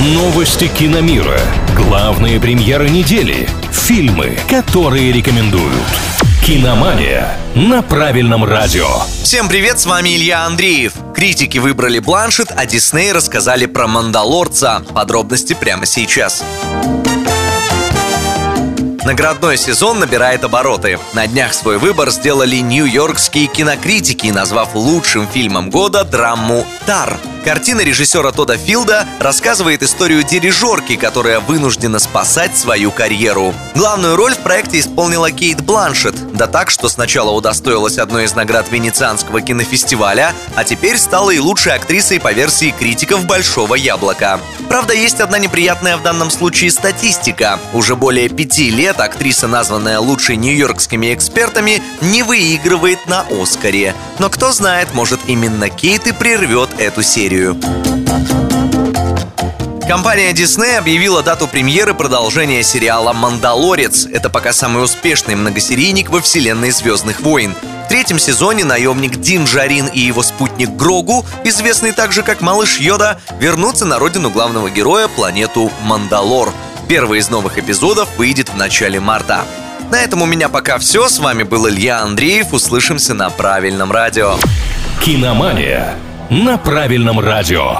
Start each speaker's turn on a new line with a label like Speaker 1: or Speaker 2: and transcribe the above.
Speaker 1: Новости киномира. Главные премьеры недели. Фильмы, которые рекомендуют. Киномания на правильном радио.
Speaker 2: Всем привет, с вами Илья Андреев. Критики выбрали Бланшет, а Дисней рассказали про Мандалорца. Подробности прямо сейчас. Наградной сезон набирает обороты. На днях свой выбор сделали нью-йоркские кинокритики, назвав лучшим фильмом года драму «Тар». Картина режиссера Тода Филда рассказывает историю дирижерки, которая вынуждена спасать свою карьеру. Главную роль в проекте исполнила Кейт Бланшет, да так, что сначала удостоилась одной из наград Венецианского кинофестиваля, а теперь стала и лучшей актрисой по версии критиков «Большого яблока». Правда, есть одна неприятная в данном случае статистика. Уже более пяти лет актриса, названная лучшей нью-йоркскими экспертами, не выигрывает на Оскаре. Но кто знает, может именно Кейт и прервет эту серию. Компания Disney объявила дату премьеры продолжения сериала «Мандалорец». Это пока самый успешный многосерийник во вселенной «Звездных войн». В третьем сезоне наемник Дин Джарин и его спутник Грогу, известный также как Малыш Йода, вернутся на родину главного героя, планету Мандалор. Первый из новых эпизодов выйдет в начале марта. На этом у меня пока все. С вами был Илья Андреев. Услышимся на правильном радио.
Speaker 1: Киномания на правильном радио.